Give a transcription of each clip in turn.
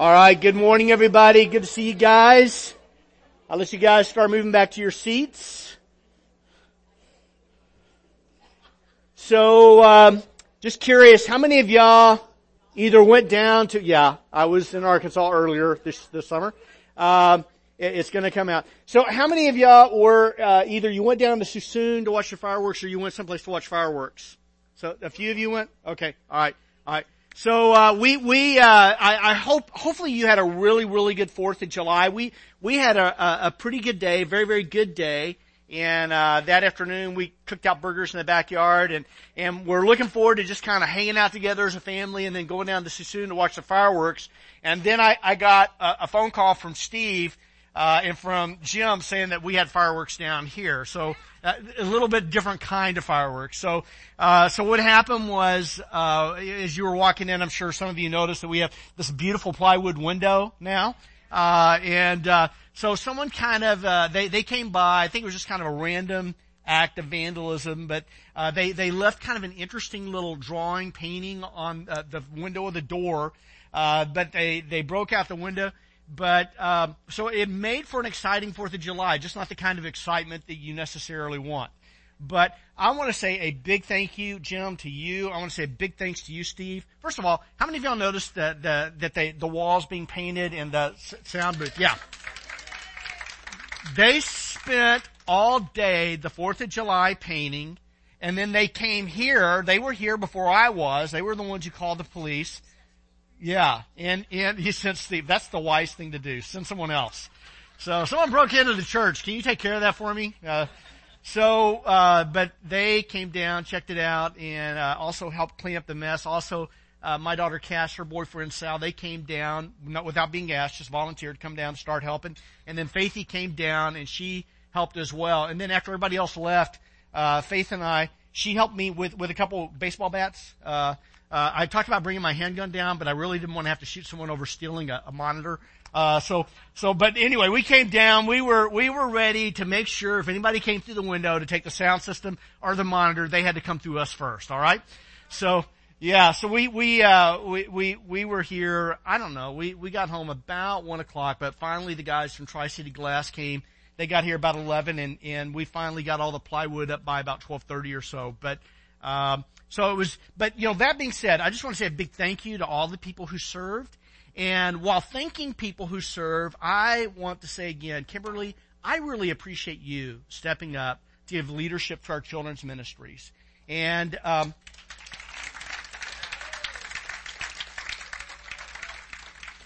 All right. Good morning, everybody. Good to see you guys. I'll let you guys start moving back to your seats. So, um, just curious, how many of y'all either went down to, yeah, I was in Arkansas earlier this, this summer. Um, it, it's gonna come out. So how many of y'all were, uh, either you went down to Suisun to watch the fireworks or you went someplace to watch fireworks? So a few of you went? Okay. Alright. Alright. So uh, we we uh, I, I, hope hopefully you had a really really good Fourth of July. We we had a, a, pretty good day, very very good day. And uh, that afternoon we cooked out burgers in the backyard, and and we're looking forward to just kind of hanging out together as a family, and then going down to Suisun to watch the fireworks. And then I I got a, a phone call from Steve uh, and from Jim saying that we had fireworks down here. So uh, a little bit different kind of fireworks. So, uh, so what happened was, uh, as you were walking in, I'm sure some of you noticed that we have this beautiful plywood window now. Uh, and, uh, so someone kind of, they, they came by, I think it was just kind of a random act of vandalism, but, they, they left kind of an interesting little drawing painting on, the window of the door, but they, they broke out the window, but um, so it made for an exciting Fourth of July, just not the kind of excitement that you necessarily want. But I want to say a big thank you, Jim, to you. I want to say a big thanks to you, Steve. First of all, how many of y'all noticed that the, that they, the walls being painted in the sound booth? Yeah. They spent all day the 4th of July painting, and then they came here. They were here before I was. They were the ones who called the police. Yeah, and, and he sent Steve. That's the wise thing to do. Send someone else. So someone broke into the church. Can you take care of that for me? Uh, so, uh, but they came down, checked it out, and uh, also helped clean up the mess. Also, uh, my daughter Cass, her boyfriend Sal, they came down, not without being asked, just volunteered to come down, start helping. And then Faithy came down, and she helped as well. And then after everybody else left, uh, Faith and I, she helped me with with a couple baseball bats. Uh, I talked about bringing my handgun down, but I really didn't want to have to shoot someone over stealing a, a monitor. Uh, so, so, but anyway, we came down. We were, we were ready to make sure if anybody came through the window to take the sound system or the monitor, they had to come through us first. All right. So, yeah. So we, we, uh, we, we, we were here. I don't know. We, we got home about one o'clock, but finally the guys from Tri City Glass came. They got here about eleven, and and we finally got all the plywood up by about twelve thirty or so. But um, so it was, but you know, that being said, I just want to say a big thank you to all the people who served. And while thanking people who serve, I want to say again, Kimberly, I really appreciate you stepping up to give leadership to our children's ministries. And, um,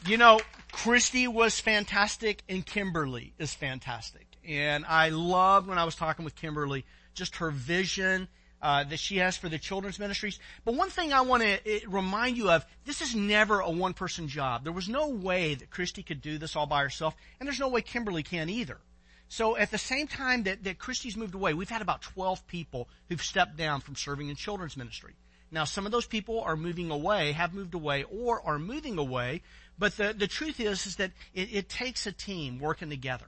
you know, Christy was fantastic and Kimberly is fantastic. And I loved when I was talking with Kimberly, just her vision uh, that she has for the children's ministries. But one thing I want to uh, remind you of: this is never a one-person job. There was no way that Christy could do this all by herself, and there's no way Kimberly can either. So at the same time that, that Christy's moved away, we've had about 12 people who've stepped down from serving in children's ministry. Now, some of those people are moving away, have moved away, or are moving away. But the, the truth is, is that it, it takes a team working together.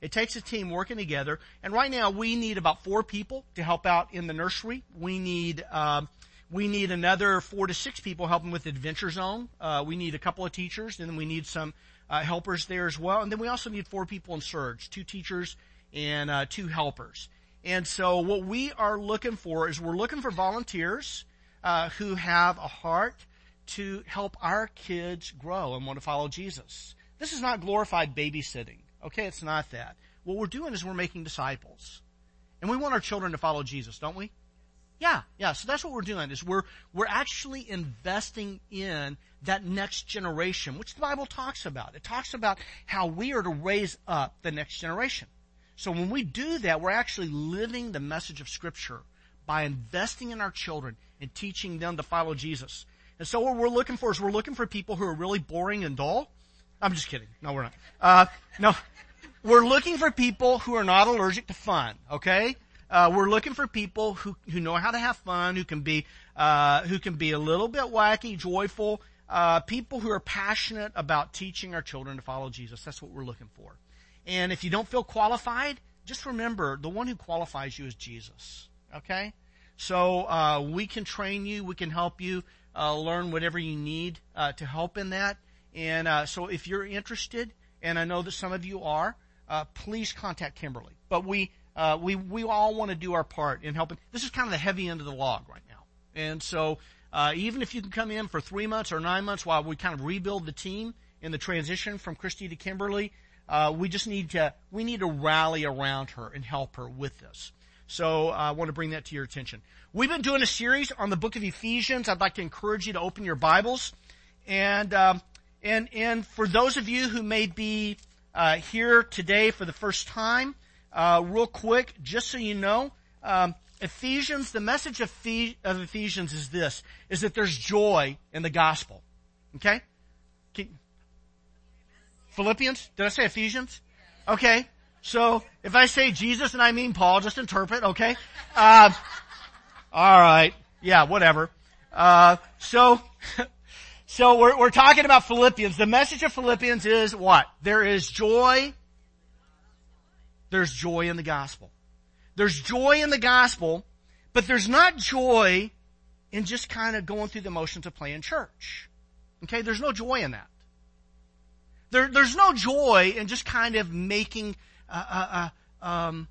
It takes a team working together. And right now we need about four people to help out in the nursery. We need, um, we need another four to six people helping with Adventure Zone. Uh, we need a couple of teachers, and then we need some uh, helpers there as well. And then we also need four people in Surge, two teachers and uh, two helpers. And so what we are looking for is we're looking for volunteers uh, who have a heart to help our kids grow and want to follow Jesus. This is not glorified babysitting. Okay, it's not that. What we're doing is we're making disciples. And we want our children to follow Jesus, don't we? Yeah, yeah. So that's what we're doing is we're, we're actually investing in that next generation, which the Bible talks about. It talks about how we are to raise up the next generation. So when we do that, we're actually living the message of scripture by investing in our children and teaching them to follow Jesus. And so what we're looking for is we're looking for people who are really boring and dull. I'm just kidding. No, we're not. Uh, no, we're looking for people who are not allergic to fun. Okay, uh, we're looking for people who who know how to have fun, who can be uh, who can be a little bit wacky, joyful. Uh, people who are passionate about teaching our children to follow Jesus. That's what we're looking for. And if you don't feel qualified, just remember the one who qualifies you is Jesus. Okay, so uh, we can train you, we can help you uh, learn whatever you need uh, to help in that And uh, so if you're interested, and I know that some of you are, uh, please contact Kimberly. But we uh, we we all want to do our part in helping. This is kind of the heavy end of the log right now, and so uh, even if you can come in for three months or nine months while we kind of rebuild the team in the transition from Christy to Kimberly, uh, we just need to we need to rally around her and help her with this. So uh, I want to bring that to your attention. We've been doing a series on the book of Ephesians. I'd like to encourage you to open your Bibles, and um, and and for those of you who may be uh, here today for the first time, uh, real quick, just so you know, um, Ephesians, the message of, of, Ephesians is this: is that there's joy in the gospel. Okay. Philippians? Did I say Ephesians? Okay. So if I say Jesus and I mean Paul, just interpret. Okay. Uh, all right. Yeah. Whatever. Uh, so. So we're, we're talking about Philippians. The message of Philippians is what? There is joy. There's joy in the gospel. There's joy in the gospel, but there's not joy in just kind of going through the motions of playing church. Okay? There's no joy in that. There, there's no joy in just kind of making, uh, uh, uh, um,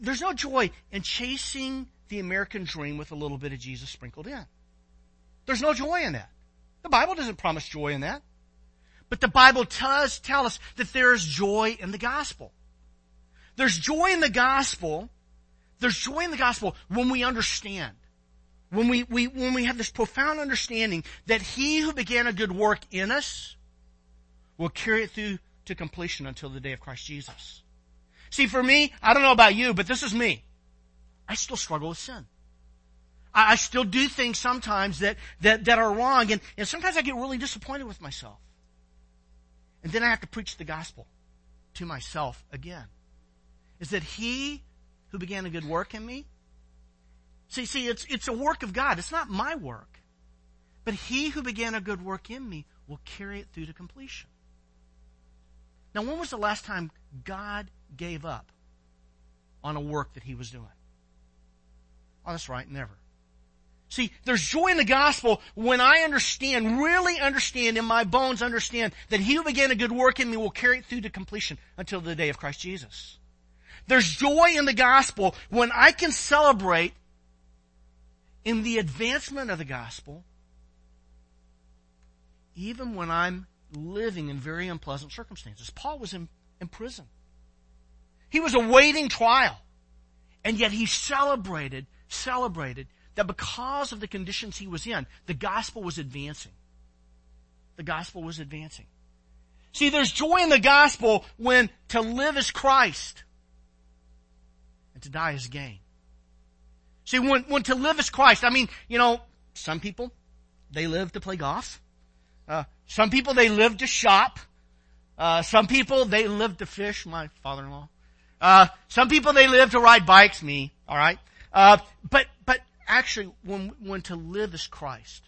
there's no joy in chasing the American dream with a little bit of Jesus sprinkled in. There's no joy in that. The Bible doesn't promise joy in that. But the Bible does tell us that there is joy in the gospel. There's joy in the gospel. There's joy in the gospel when we understand. When we, we, when we have this profound understanding that he who began a good work in us will carry it through to completion until the day of Christ Jesus. See, for me, I don't know about you, but this is me. I still struggle with sin. I, I still do things sometimes that, that, that are wrong, and, and sometimes I get really disappointed with myself. And then I have to preach the gospel to myself again. Is that he who began a good work in me? See, see, it's, it's a work of God. It's not my work. But he who began a good work in me will carry it through to completion. Now, when was the last time God gave up on a work that he was doing? Oh, that's right, never. See, there's joy in the gospel when I understand, really understand in my bones understand that he who began a good work in me will carry it through to completion until the day of Christ Jesus. There's joy in the gospel when I can celebrate in the advancement of the gospel even when I'm living in very unpleasant circumstances. Paul was in, in prison. He was awaiting trial. And yet he celebrated, celebrated that because of the conditions he was in, the gospel was advancing. The gospel was advancing. See, there's joy in the gospel when to live is Christ and to die is gain. See, when, when to live is Christ, I mean, you know, some people, they live to play golf. Uh, some people, they live to shop. Uh, some people, they live to fish, my father-in-law. Uh, some people, they live to ride bikes, me, alright? Uh, but, but actually, when, when to live is Christ,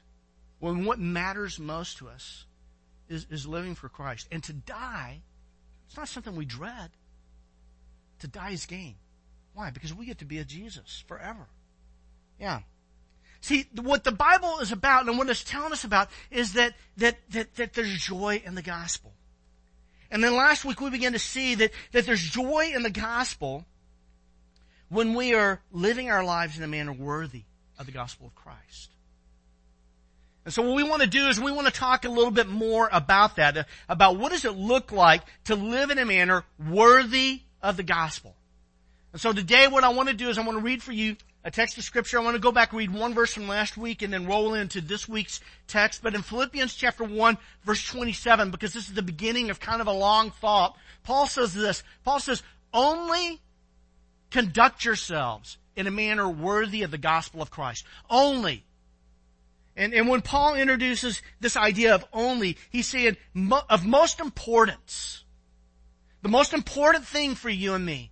when what matters most to us is, is living for Christ, and to die, it's not something we dread. To die is gain. Why? Because we get to be a Jesus forever. Yeah. See, what the Bible is about and what it's telling us about is that, that, that, that there's joy in the gospel. And then last week we began to see that, that there's joy in the gospel when we are living our lives in a manner worthy of the gospel of Christ. And so what we want to do is we want to talk a little bit more about that, about what does it look like to live in a manner worthy of the gospel. And so today what I want to do is I want to read for you a text of scripture. I want to go back and read one verse from last week and then roll into this week's text. But in Philippians chapter 1 verse 27, because this is the beginning of kind of a long thought, Paul says this. Paul says, only conduct yourselves in a manner worthy of the gospel of Christ. Only. And, and when Paul introduces this idea of only, he's saying of most importance. The most important thing for you and me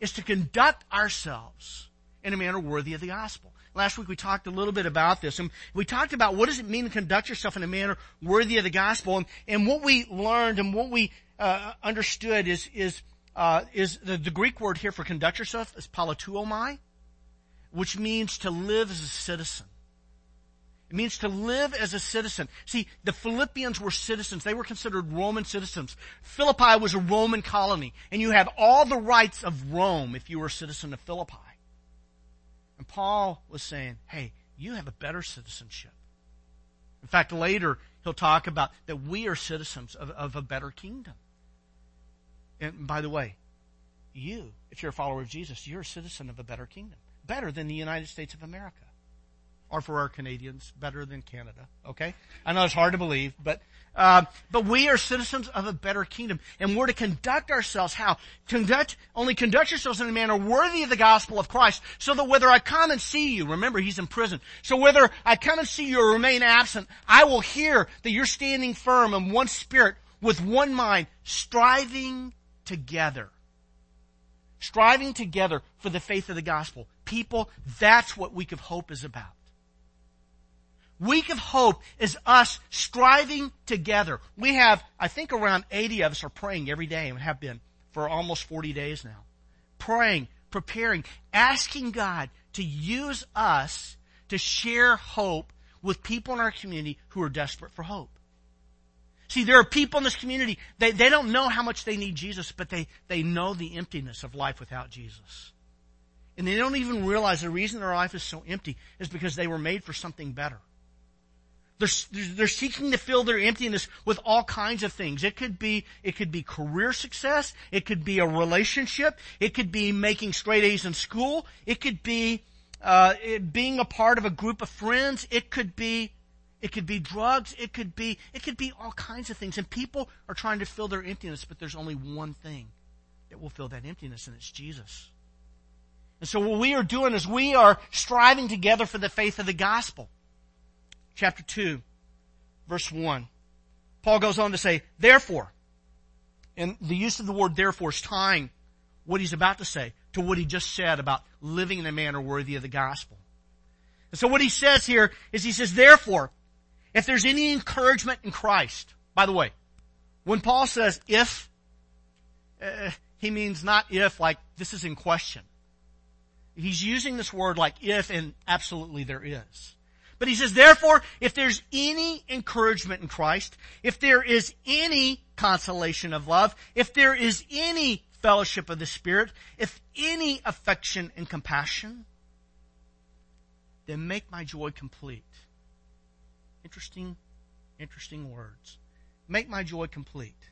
is to conduct ourselves in a manner worthy of the gospel. Last week we talked a little bit about this and we talked about what does it mean to conduct yourself in a manner worthy of the gospel and, and what we learned and what we uh, understood is, is uh, is the, the, Greek word here for conduct yourself is politeuomai, which means to live as a citizen. It means to live as a citizen. See, the Philippians were citizens. They were considered Roman citizens. Philippi was a Roman colony, and you had all the rights of Rome if you were a citizen of Philippi. And Paul was saying, hey, you have a better citizenship. In fact, later he'll talk about that we are citizens of, of a better kingdom. And by the way, you, if you're a follower of Jesus, you're a citizen of a better kingdom. Better than the United States of America or for our Canadians, better than Canada. Okay, I know it's hard to believe, but uh, but we are citizens of a better kingdom, and we're to conduct ourselves how conduct only conduct yourselves in a manner worthy of the gospel of Christ, so that whether I come and see you, remember he's in prison, so whether I come and see you or remain absent, I will hear that you're standing firm in one spirit, with one mind, striving together. Striving together for the faith of the gospel. People, that's what Week of Hope is about. Week of Hope is us striving together. We have, I think around 80 of us are praying every day and have been for almost 40 days now. Praying, preparing, asking God to use us to share hope with people in our community who are desperate for hope. See, there are people in this community, they, they don't know how much they need Jesus, but they, they know the emptiness of life without Jesus. And they don't even realize the reason their life is so empty is because they were made for something better. They're, they're seeking to fill their emptiness with all kinds of things. It could be, it could be career success. It could be a relationship. It could be making straight A's in school. It could be, uh, it, being a part of a group of friends. It could be, it could be drugs. It could be, it could be all kinds of things. And people are trying to fill their emptiness, but there's only one thing that will fill that emptiness, and it's Jesus. And so what we are doing is we are striving together for the faith of the gospel chapter 2, verse 1. Paul goes on to say, therefore, and the use of the word therefore is tying what he's about to say to what he just said about living in a manner worthy of the gospel. And so what he says here is he says, therefore, if there's any encouragement in Christ, by the way, when Paul says if, uh, he means not if like this is in question. He's using this word like if and absolutely there is. But he says, therefore, if there's any encouragement in Christ, if there is any consolation of love, if there is any fellowship of the Spirit, if any affection and compassion, then make my joy complete. Interesting, interesting words. Make my joy complete.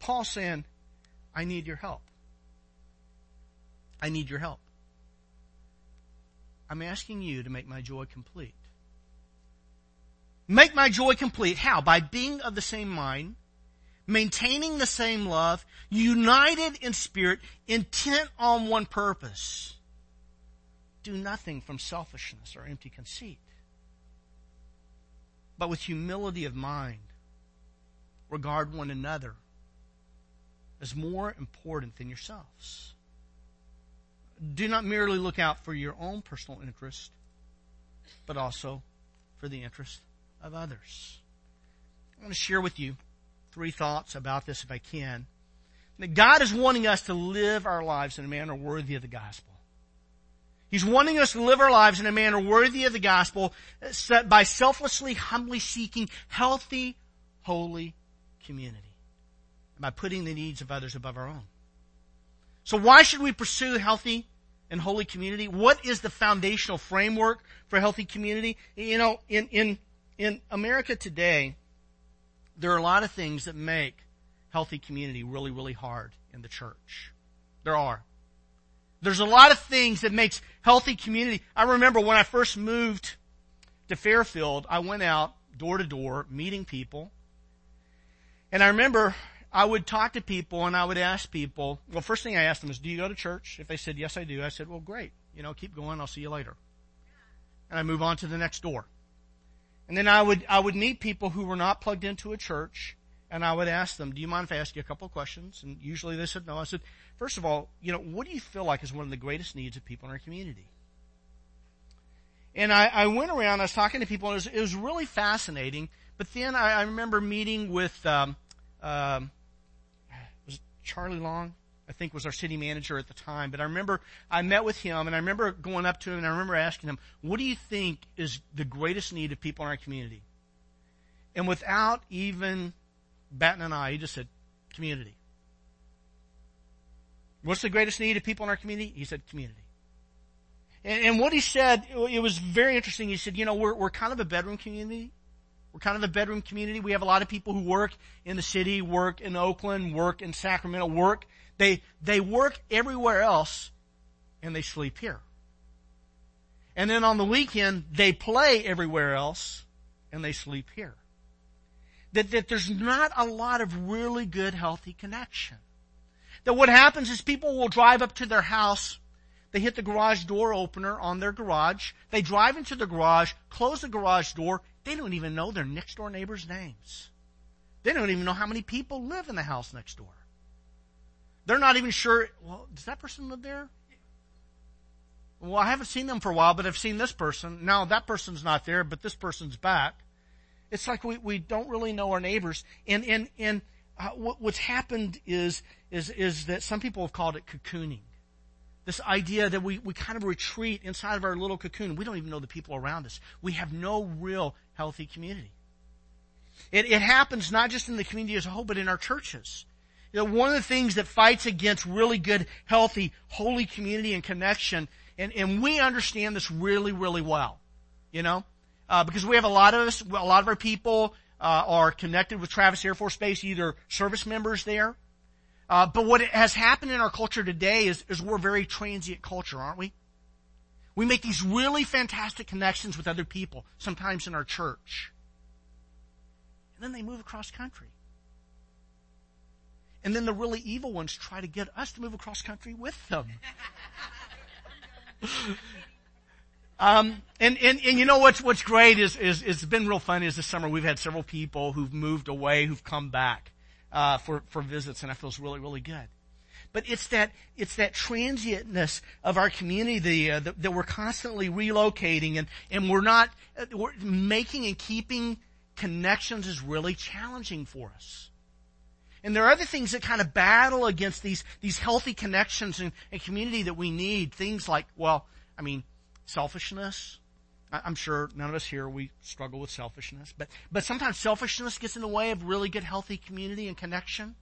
Paul saying, I need your help. I need your help. I'm asking you to make my joy complete. Make my joy complete. How? By being of the same mind, maintaining the same love, united in spirit, intent on one purpose. Do nothing from selfishness or empty conceit, but with humility of mind, regard one another as more important than yourselves do not merely look out for your own personal interest, but also for the interest of others. I want to share with you three thoughts about this if I can. That God is wanting us to live our lives in a manner worthy of the gospel. He's wanting us to live our lives in a manner worthy of the gospel uh, by selflessly, humbly seeking healthy, holy community. By putting the needs of others above our own. So why should we pursue healthy and holy community? What is the foundational framework for healthy community? You know, in, in, in America today, there are a lot of things that make healthy community really, really hard in the church. There are. There's a lot of things that makes healthy community. I remember when I first moved to Fairfield, I went out door to door meeting people. And I remember I would talk to people and I would ask people, well, first thing I asked them is, do you go to church? If they said, yes, I do, I said, well, great. You know, keep going. I'll see you later. And I move on to the next door. And then I would, I would meet people who were not plugged into a church and I would ask them, do you mind if I ask you a couple of questions? And usually they said no. I said, first of all, you know, what do you feel like is one of the greatest needs of people in our community? And I, I went around, I was talking to people, and it was, it was really fascinating. But then I, I remember meeting with um, um, was Charlie Long. I think was our city manager at the time. But I remember I met with him and I remember going up to him and I remember asking him, what do you think is the greatest need of people in our community? And without even batting an eye, he just said, community. What's the greatest need of people in our community? He said, community. And, and what he said, it was very interesting. He said, you know, we're, we're kind of a bedroom community. We're kind of a bedroom community. We have a lot of people who work in the city, work in Oakland, work in Sacramento, work. They, they work everywhere else and they sleep here. And then on the weekend, they play everywhere else and they sleep here. That, that there's not a lot of really good, healthy connection. That what happens is people will drive up to their house they hit the garage door opener on their garage. They drive into the garage, close the garage door. They don't even know their next door neighbor's names. They don't even know how many people live in the house next door. They're not even sure, well, does that person live there? Well, I haven't seen them for a while, but I've seen this person. Now that person's not there, but this person's back. It's like we, we don't really know our neighbors. And, and, and uh, what, what's happened is, is, is that some people have called it cocooning. This idea that we, we kind of retreat inside of our little cocoon. We don't even know the people around us. We have no real healthy community. It, it happens not just in the community as a whole, but in our churches. You know, one of the things that fights against really good, healthy, holy community and connection, and, and we understand this really, really well, you know, uh, because we have a lot of us, a lot of our people uh, are connected with Travis Air Force Base, either service members there, uh, but what has happened in our culture today is, is we're a very transient culture, aren't we? We make these really fantastic connections with other people, sometimes in our church. And then they move across country. And then the really evil ones try to get us to move across country with them. um, and, and, and you know what's, what's great is, is, it's been real fun is this summer we've had several people who've moved away, who've come back uh, for for visits, and it feels really really good. But it's that it's that transientness of our community uh, that, that, we're constantly relocating, and and we're not uh, we're making and keeping connections is really challenging for us. And there are other things that kind of battle against these these healthy connections and, and community that we need. Things like, well, I mean, selfishness, I'm sure none of us here, we struggle with selfishness, but, but sometimes selfishness gets in the way of really good, healthy community and connection.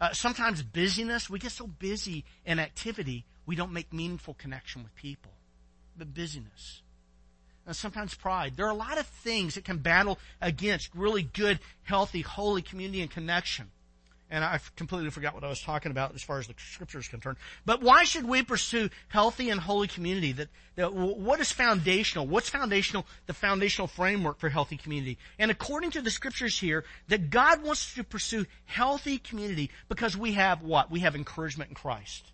Uh, sometimes busyness, we get so busy in activity, we don't make meaningful connection with people. But busyness. And sometimes pride. There are a lot of things that can battle against really good, healthy, holy community and connection and I completely forgot what I was talking about as far as the scripture is concerned. But why should we pursue healthy and holy community? That, that what is foundational? What's foundational? The foundational framework for healthy community. And according to the scriptures here, that God wants us to pursue healthy community because we have what? We have encouragement in Christ.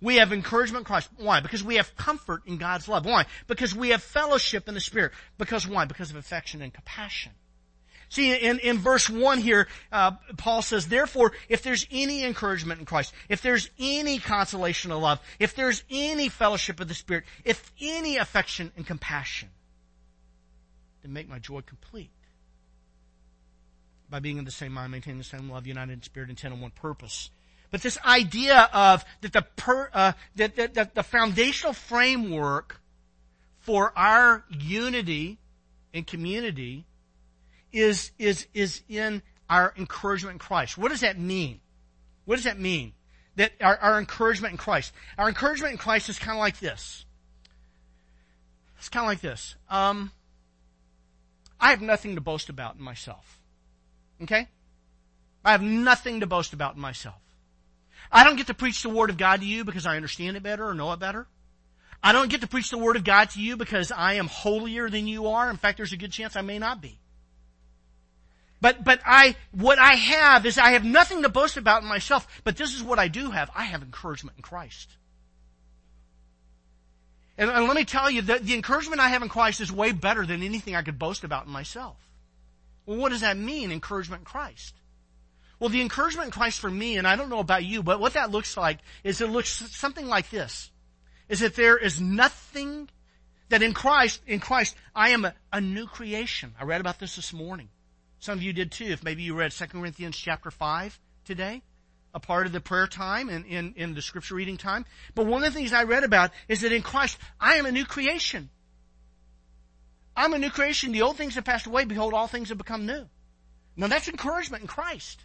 We have encouragement in Christ. Why? Because we have comfort in God's love. Why? Because we have fellowship in the Spirit. Because why? Because of affection and compassion. See, in, in verse 1 here, uh, Paul says, therefore, if there's any encouragement in Christ, if there's any consolation of love, if there's any fellowship of the Spirit, if any affection and compassion, then make my joy complete. By being in the same mind, maintaining the same love, united in spirit, intent on one purpose. But this idea of that the per, uh, that, that, that the foundational framework for our unity and community is, is, is in our encouragement in Christ. What does that mean? What does that mean? That our, our encouragement in Christ. Our encouragement in Christ is kind of like this. It's kind of like this. Um, I have nothing to boast about in myself. Okay? I have nothing to boast about in myself. I don't get to preach the Word of God to you because I understand it better or know it better. I don't get to preach the Word of God to you because I am holier than you are. In fact, there's a good chance I may not be. But, but I, what I have is I have nothing to boast about in myself, but this is what I do have. I have encouragement in Christ. And, and let me tell you that the encouragement I have in Christ is way better than anything I could boast about in myself. Well, what does that mean, encouragement in Christ? Well, the encouragement in Christ for me, and I don't know about you, but what that looks like is it looks something like this. Is that there is nothing that in Christ, in Christ, I am a, a new creation. I read about this this morning. Some of you did too, if maybe you read 2 Corinthians chapter 5 today. a part of the prayer time and in, in the scripture reading time. But one of the things I read about is that in Christ, I am a new creation. I'm a new creation. The old things have passed away. Behold, all things have become new. Now that's encouragement in Christ.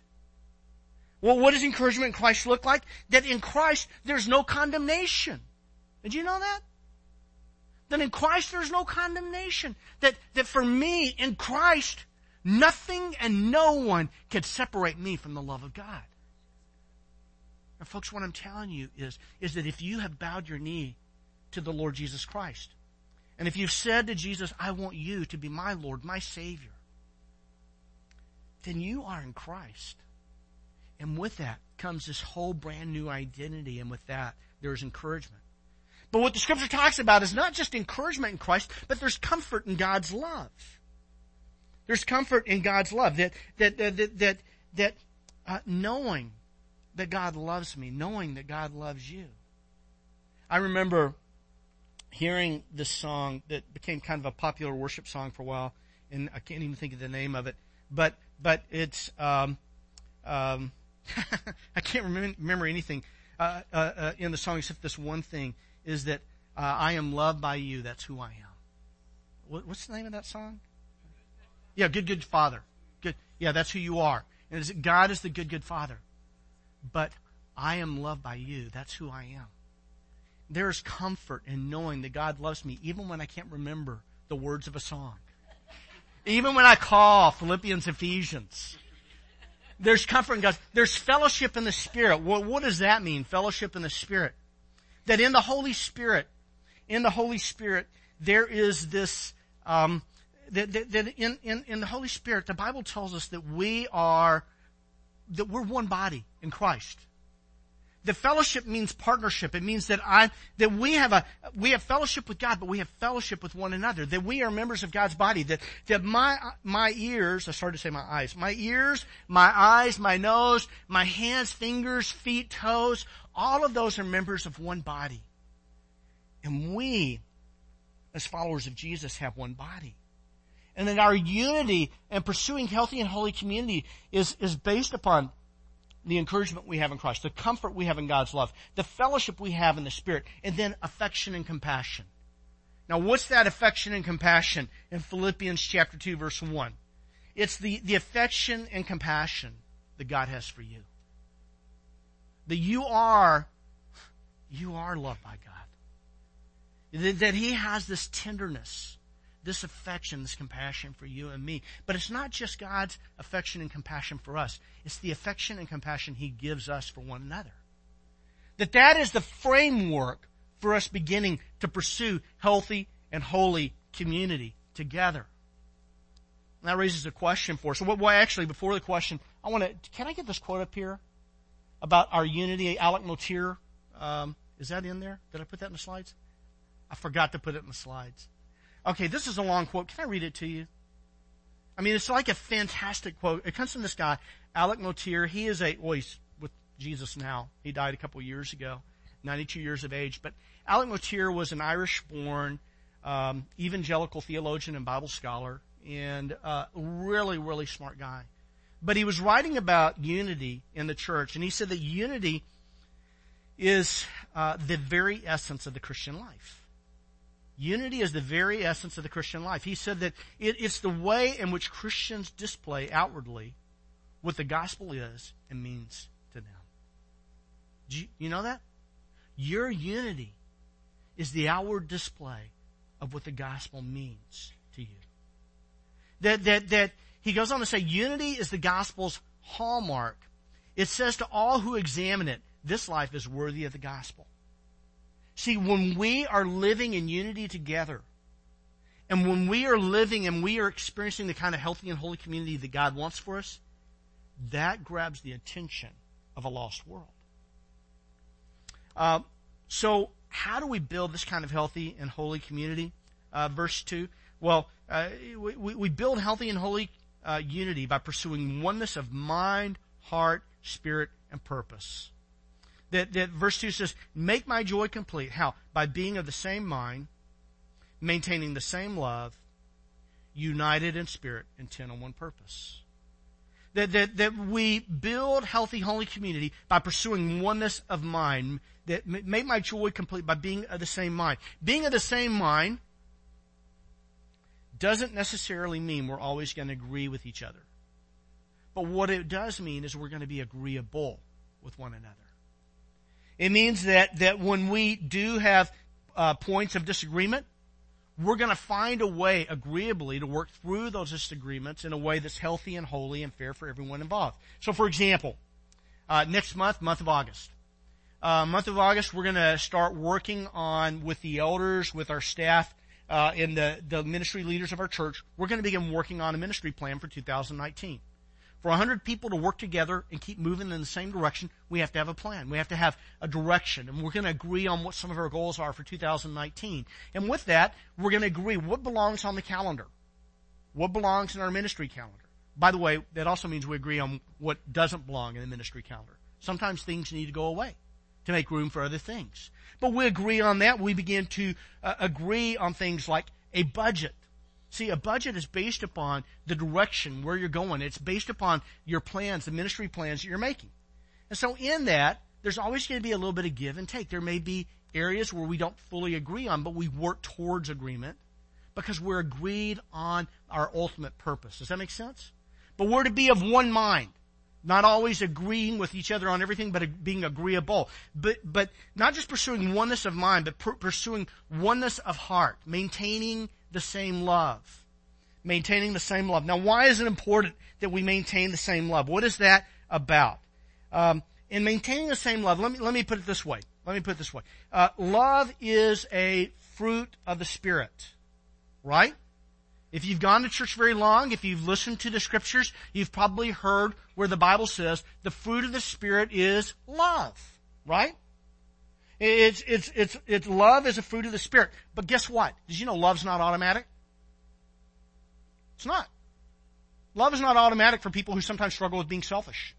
Well, what does encouragement in Christ look like? That in Christ, there's no condemnation. Did you know that? That in Christ there's no condemnation. That, that for me, in Christ, nothing and no one can separate me from the love of God. And folks, what I'm telling you is, is that if you have bowed your knee to the Lord Jesus Christ, and if you've said to Jesus, I want you to be my Lord, my Savior, then you are in Christ. And with that comes this whole brand new identity, and with that, there's encouragement. But what the scripture talks about is not just encouragement in Christ, but there's comfort in God's love. There's comfort in God's love that that that that that, uh, knowing that God loves me, knowing that God loves you. I remember hearing this song that became kind of a popular worship song for a while, and I can't even think of the name of it. But but it's um, um, I can't remember, anything uh, uh, uh, in the song except this one thing is that uh, I am loved by you. That's who I am. What, what's the name of that song? Yeah, good, good Father. Good. Yeah, that's who you are. And God is the good, good Father. But I am loved by you. That's who I am. There is comfort in knowing that God loves me, even when I can't remember the words of a song. Even when I call Philippians, Ephesians. There's comfort in God. There's fellowship in the Spirit. What, what does that mean? Fellowship in the Spirit. That in the Holy Spirit, in the Holy Spirit, there is this, um, that, that, that in, in, in the Holy Spirit, the Bible tells us that we are, that we're one body in Christ. The fellowship means partnership. It means that I, that we have a, we have fellowship with God, but we have fellowship with one another. That we are members of God's body. That, that my, my ears, I started to say my eyes, my ears, my eyes, my nose, my hands, fingers, feet, toes, all of those are members of one body. And we, as followers of Jesus, have one body. And that our unity and pursuing healthy and holy community is, is based upon the encouragement we have in Christ, the comfort we have in God's love, the fellowship we have in the Spirit, and then affection and compassion. Now what's that affection and compassion in Philippians chapter 2 verse 1? It's the, the affection and compassion that God has for you. That you are, you are loved by God. That, that He has this tenderness this affection, this compassion for you and me. But it's not just God's affection and compassion for us. It's the affection and compassion He gives us for one another. That that is the framework for us beginning to pursue healthy and holy community together. And that raises a question for us. So what, well, actually, before the question, I want to, can I get this quote up here? About our unity, Alec Motyer, Um, is that in there? Did I put that in the slides? I forgot to put it in the slides. Okay, this is a long quote. Can I read it to you? I mean, it's like a fantastic quote. It comes from this guy, Alec Motyer. He is a, well, he's with Jesus now. He died a couple years ago, 92 years of age. But Alec Motyer was an Irish-born um, evangelical theologian and Bible scholar, and uh, really, really smart guy. But he was writing about unity in the church, and he said that unity is uh, the very essence of the Christian life. Unity is the very essence of the Christian life. He said that it, it's the way in which Christians display outwardly what the gospel is and means to them. You, you know that? Your unity is the outward display of what the gospel means to you. That, that, that, he goes on to say, unity is the gospel's hallmark. It says to all who examine it, this life is worthy of the gospel. See, when we are living in unity together, and when we are living and we are experiencing the kind of healthy and holy community that God wants for us, that grabs the attention of a lost world. Uh, so, how do we build this kind of healthy and holy community? Uh, verse 2. Well, uh, we, we, build healthy and holy uh, unity by pursuing oneness of mind, heart, spirit, and purpose that, that verse 2 says, make my joy complete. How? By being of the same mind, maintaining the same love, united in spirit, intent on one purpose. That, that, that we build healthy, holy community by pursuing oneness of mind. That make my joy complete by being of the same mind. Being of the same mind doesn't necessarily mean we're always going to agree with each other. But what it does mean is we're going to be agreeable with one another. It means that, that when we do have uh, points of disagreement, we're going to find a way agreeably to work through those disagreements in a way that's healthy and holy and fair for everyone involved. So for example, uh, next month, month of August, uh, month of August, we're going to start working on with the elders, with our staff, uh, and the, the ministry leaders of our church. We're going to begin working on a ministry plan for 2019. For 100 people to work together and keep moving in the same direction, we have to have a plan. We have to have a direction. And we're going to agree on what some of our goals are for 2019. And with that, we're going to agree what belongs on the calendar. What belongs in our ministry calendar. By the way, that also means we agree on what doesn't belong in the ministry calendar. Sometimes things need to go away to make room for other things. But we agree on that. We begin to uh, agree on things like a budget See, a budget is based upon the direction where you're going. It's based upon your plans, the ministry plans that you're making. And so in that, there's always going to be a little bit of give and take. There may be areas where we don't fully agree on, but we work towards agreement because we're agreed on our ultimate purpose. Does that make sense? But we're to be of one mind. Not always agreeing with each other on everything, but being agreeable. But, but not just pursuing oneness of mind, but pursuing oneness of heart. Maintaining the same love. Maintaining the same love. Now, why is it important that we maintain the same love? What is that about? Um, in maintaining the same love, let me let me put it this way. Let me put it this way. Uh, love is a fruit of the Spirit, right? If you've gone to church very long, if you've listened to the scriptures, you've probably heard where the Bible says the fruit of the Spirit is love, right? It's, it's, it's, it's love is a fruit of the Spirit. But guess what? Did you know love's not automatic? It's not. Love is not automatic for people who sometimes struggle with being selfish.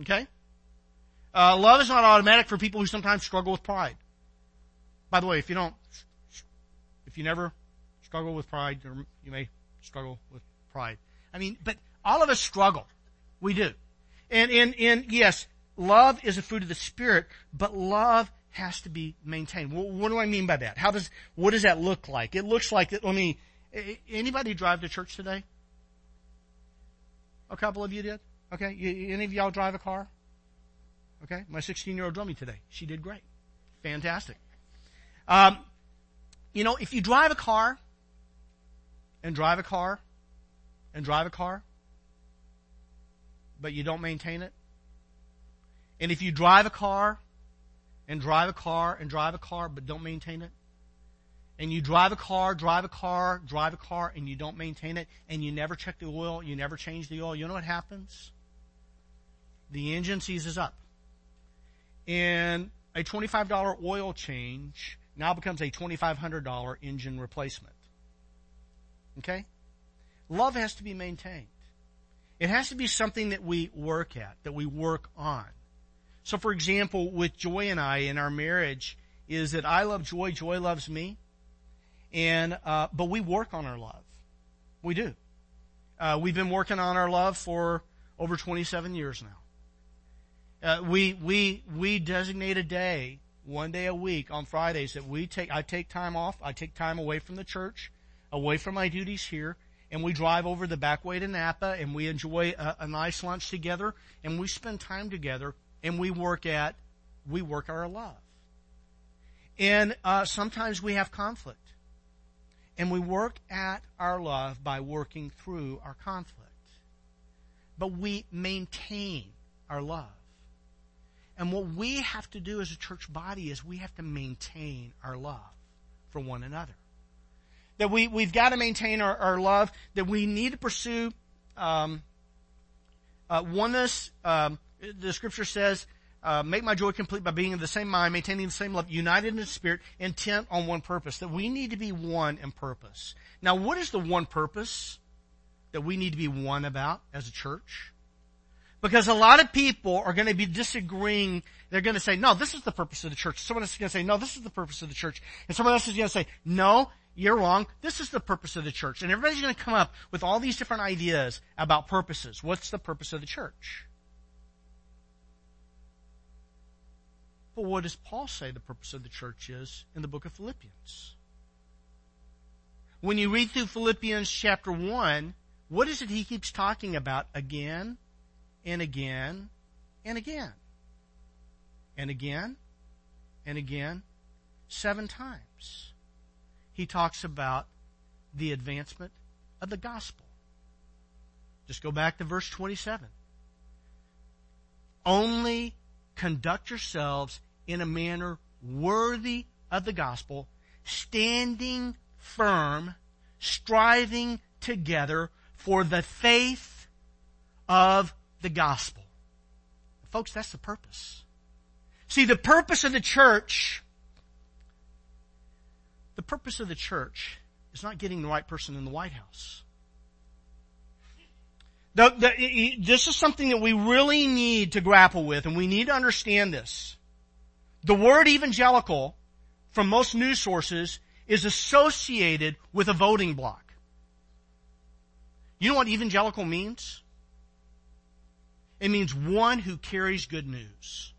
Okay? Uh, love is not automatic for people who sometimes struggle with pride. By the way, if you don't, if you never struggle with pride, you may struggle with pride. I mean, but all of us struggle. We do. And, and, and yes, love is a fruit of the Spirit, but love has to be maintained. What, what do I mean by that? How does, what does that look like? It looks like, let me, anybody drive to church today? A couple of you did? Okay. You, any of y'all drive a car? Okay. My 16 year old drove me today. She did great. Fantastic. Um, you know, if you drive a car and drive a car and drive a car, but you don't maintain it, and if you drive a car and drive a car and drive a car but don't maintain it, and you drive a car, drive a car, drive a car, and you don't maintain it, and you never check the oil, you never change the oil, you know what happens? The engine seizes up. And a $25 oil change now becomes a $2,500 engine replacement. Okay? Love has to be maintained. It has to be something that we work at, that we work on. So for example, with Joy and I in our marriage is that I love Joy, Joy loves me. And, uh, but we work on our love. We do. Uh, we've been working on our love for over 27 years now. Uh, we, we, we designate a day, one day a week on Fridays that we take, I take time off, I take time away from the church, away from my duties here, and we drive over the back way to Napa and we enjoy a, a nice lunch together and we spend time together and we work at, we work our love. And uh, sometimes we have conflict. And we work at our love by working through our conflict. But we maintain our love. And what we have to do as a church body is we have to maintain our love for one another. That we, we've got to maintain our, our love, that we need to pursue um, uh, oneness, um, the scripture says, uh, make my joy complete by being of the same mind, maintaining the same love, united in spirit, intent on one purpose. That we need to be one in purpose. Now, what is the one purpose that we need to be one about as a church? Because a lot of people are going to be disagreeing. They're going to say, no, this is the purpose of the church. Someone else is going to say, no, this is the purpose of the church. And someone else is going to say, no, you're wrong. This is the purpose of the church. And everybody's going to come up with all these different ideas about purposes. What's the purpose of the church? But what does Paul say the purpose of the church is in the book of Philippians? When you read through Philippians chapter 1, what is it he keeps talking about again and again and again? And again and again, seven times. He talks about the advancement of the gospel. Just go back to verse 27. Only conduct yourselves in a manner worthy of the gospel, standing firm, striving together for the faith of the gospel. Folks, that's the purpose. See, the purpose of the church, the purpose of the church is not getting the right person in the White House. The, the, this is something that we really need to grapple with, and we need to understand this. The word evangelical, from most news sources, is associated with a voting bloc. You know what evangelical means? It means one who carries good news.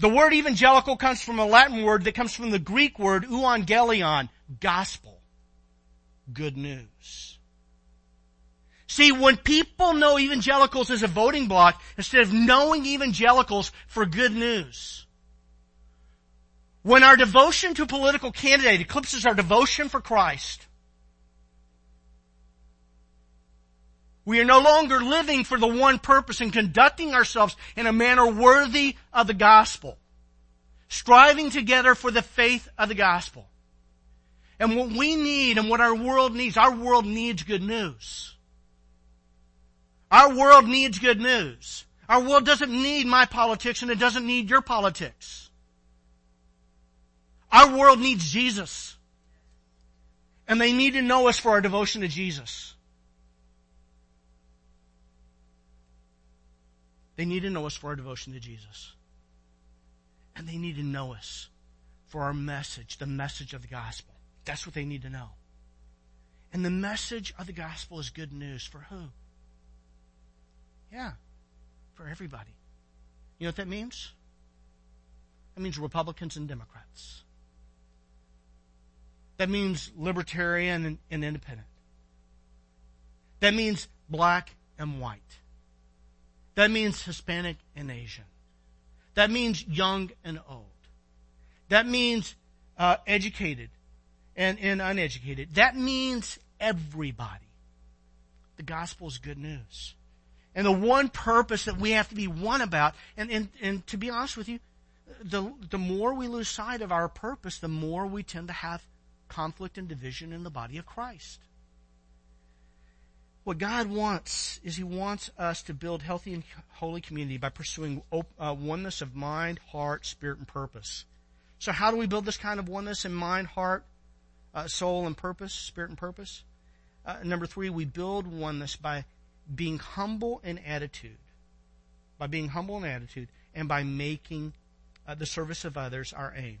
The word evangelical comes from a Latin word that comes from the Greek word euangelion, gospel, good news. See, when people know evangelicals as a voting bloc, instead of knowing evangelicals for good news, when our devotion to a political candidate eclipses our devotion for Christ, we are no longer living for the one purpose and conducting ourselves in a manner worthy of the gospel. Striving together for the faith of the gospel. And what we need and what our world needs, our world needs good news. Our world needs good news. Our world doesn't need my politics and it doesn't need your politics. Our world needs Jesus. And they need to know us for our devotion to Jesus. They need to know us for our devotion to Jesus. And they need to know us for our message, the message of the gospel. That's what they need to know. And the message of the gospel is good news for who? Yeah, for everybody. You know what that means? That means Republicans and Democrats. That means libertarian and, and independent. That means black and white. That means Hispanic and Asian. That means young and old. That means uh, educated and, and uneducated. That means everybody. The gospel is good news. And the one purpose that we have to be one about, and, and, and to be honest with you, the, the more we lose sight of our purpose, the more we tend to have conflict and division in the body of Christ. What God wants is He wants us to build healthy and holy community by pursuing uh, oneness of mind, heart, spirit, and purpose. So how do we build this kind of oneness in mind, heart, uh, soul, and purpose, spirit and purpose? Uh, number three, we build oneness by being humble in attitude. By being humble in attitude and by making uh, the service of others our aim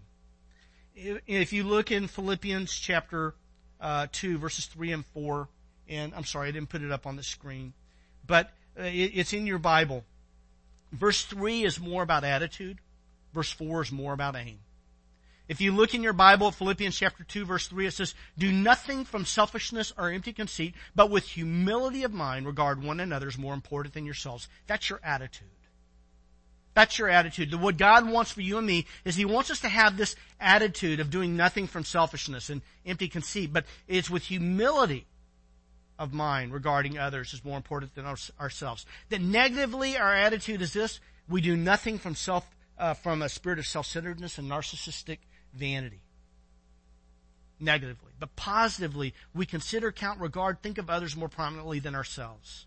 if you look in Philippians chapter uh, 2, verses 3 and 4, and I'm sorry, I didn't put it up on the screen, but uh, it's in your Bible. Verse 3 is more about attitude. Verse 4 is more about aim. If you look in your Bible, Philippians chapter 2 verse 3, it says, Do nothing from selfishness or empty conceit, but with humility of mind regard one another as more important than yourselves. That's your attitude. That's your attitude. The, What God wants for you and me is He wants us to have this attitude of doing nothing from selfishness and empty conceit, but it's with humility of mind regarding others is more important than our, ourselves. That negatively our attitude is this, we do nothing from self, uh, from a spirit of self-centeredness and narcissistic vanity. Negatively. But positively, we consider, count, regard, think of others more prominently than ourselves.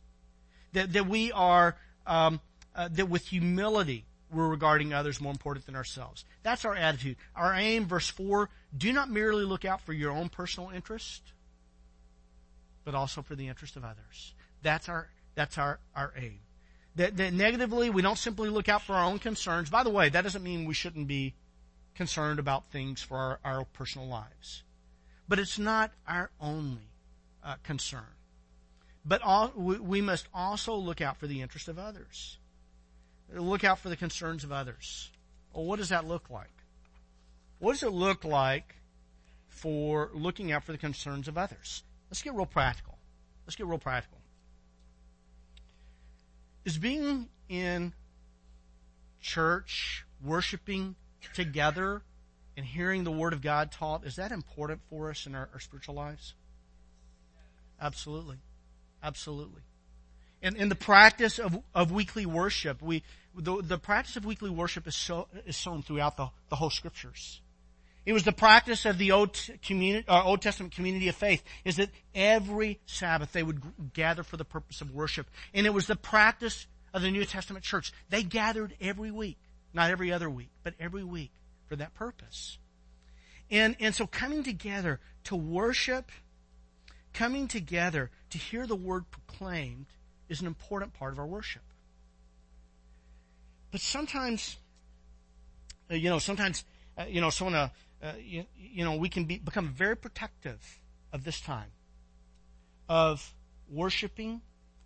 That, that we are, um, uh, that with humility we're regarding others more important than ourselves. That's our attitude. Our aim, verse 4, do not merely look out for your own personal interest, but also for the interest of others. That's our, that's our, our aim. That, that negatively, we don't simply look out for our own concerns. By the way, that doesn't mean we shouldn't be concerned about things for our, our personal lives. But it's not our only uh, concern. But all, we, we must also look out for the interest of others. Look out for the concerns of others. Well, what does that look like? What does it look like for looking out for the concerns of others? Let's get real practical. Let's get real practical. Is being in church, worshiping together, and hearing the Word of God taught, is that important for us in our, our spiritual lives? Absolutely. Absolutely. And in the practice of, of weekly worship, we, the, the practice of weekly worship is, so, is sown throughout the, the whole scriptures. It was the practice of the Old, community, uh, Old Testament community of faith is that every Sabbath they would gather for the purpose of worship. And it was the practice of the New Testament church. They gathered every week. Not every other week, but every week for that purpose. And, and so coming together to worship, coming together to hear the word proclaimed is an important part of our worship. But sometimes, uh, you know, sometimes, uh, you know, someone, uh, uh, you, you, know, we can be, become very protective of this time of worshiping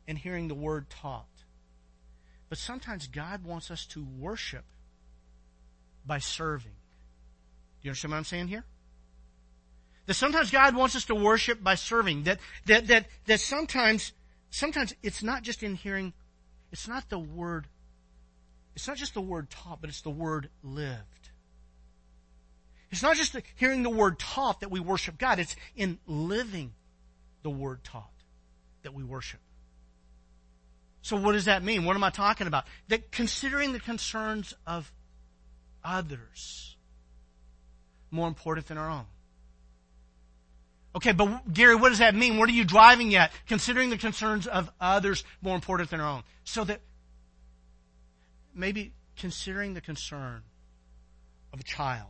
and hearing the word taught. But sometimes God wants us to worship by serving. Do you understand what I'm saying here? That sometimes God wants us to worship by serving. That, that, that, that sometimes, sometimes it's not just in hearing, it's not the word, it's not just the word taught, but it's the word lived. It's not just the, hearing the word taught that we worship God, it's in living the word taught that we worship. So what does that mean? What am I talking about? That considering the concerns of others more important than our own. Okay, but Gary, what does that mean? What are you driving at? Considering the concerns of others more important than our own. So that maybe considering the concern of a child,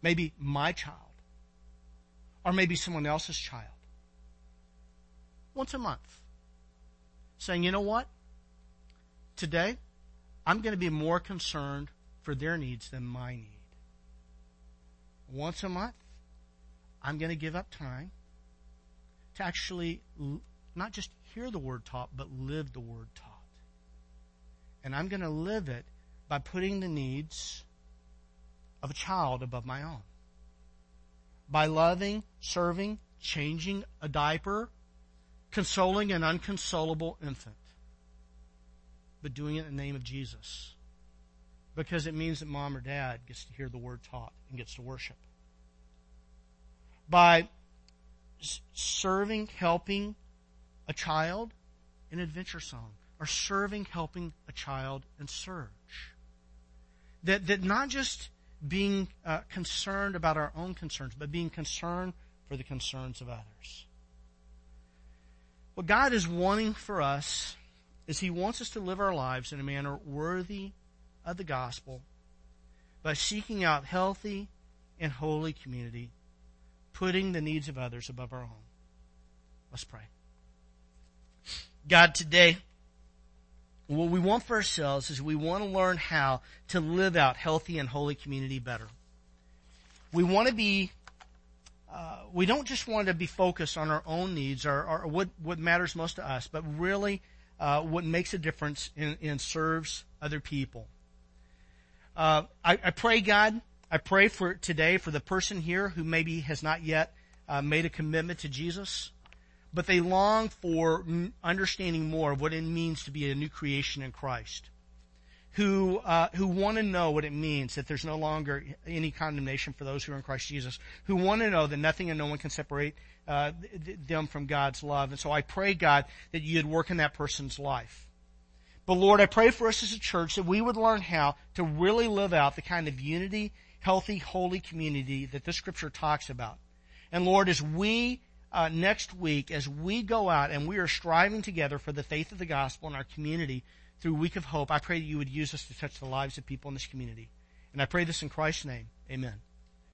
maybe my child, or maybe someone else's child, once a month saying, you know what? Today, I'm going to be more concerned for their needs than my need. Once a month, I'm going to give up time to actually not just hear the word taught, but live the word taught. And I'm going to live it by putting the needs of a child above my own. By loving, serving, changing a diaper, consoling an unconsolable infant, but doing it in the name of Jesus. Because it means that mom or dad gets to hear the word taught and gets to worship. By serving, helping a child in adventure song, or serving, helping a child in surge. That, that not just being uh, concerned about our own concerns, but being concerned for the concerns of others. What God is wanting for us is He wants us to live our lives in a manner worthy of the gospel by seeking out healthy and holy community, putting the needs of others above our own. Let's pray. God, today, what we want for ourselves is we want to learn how to live out healthy and holy community better. We want to be uh, we don't just want to be focused on our own needs or, or what, what matters most to us, but really uh, what makes a difference and, serves other people. Uh, I, I, pray, God, I pray for today for the person here who maybe has not yet uh, made a commitment to Jesus, but they long for understanding more of what it means to be a new creation in Christ who uh, who want to know what it means that there's no longer any condemnation for those who are in Christ Jesus, who want to know that nothing and no one can separate uh, them from God's love. And so I pray, God, that you'd work in that person's life. But Lord, I pray for us as a church that we would learn how to really live out the kind of unity, healthy, holy community that the Scripture talks about. And Lord, as we uh, next week, as we go out and we are striving together for the faith of the gospel in our community, through Week of Hope, I pray that you would use us to touch the lives of people in this community. And I pray this in Christ's name. Amen.